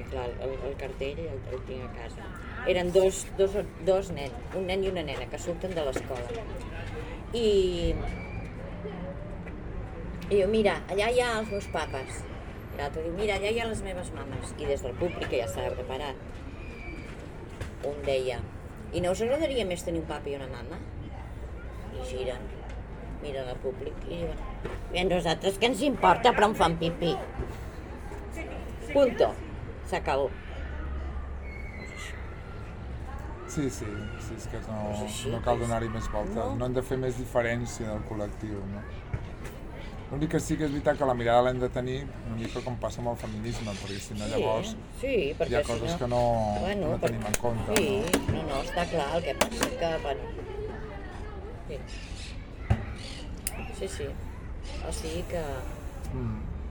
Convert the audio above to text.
perquè clar, el, el cartell el, el tinc a casa. Eren dos, dos, dos nens, un nen i una nena, que surten de l'escola. I, i diu, mira, allà hi ha els meus papes. I l'altre diu, mira, allà hi ha les meves mames. I des del públic, que ja estava preparat, un deia, i no us agradaria més tenir un papa i una mama? I giren, miren el públic i diuen, bé, a nosaltres què ens importa, però em fan pipí. Punto. S'acabó. Sí, sí, sí, és que no, no cal donar-hi més voltes. no. No. hem de fer més diferència del col·lectiu, no? L'únic que sí que és veritat que la mirada l'hem de tenir una mica com passa amb el feminisme, perquè si no llavors sí, perquè hi ha si coses no... que no, Bueno, no tenim en compte. Sí, No? no, no, està clar, el que passa que, bueno... Sí. Sí, sí. O sigui que... Mm.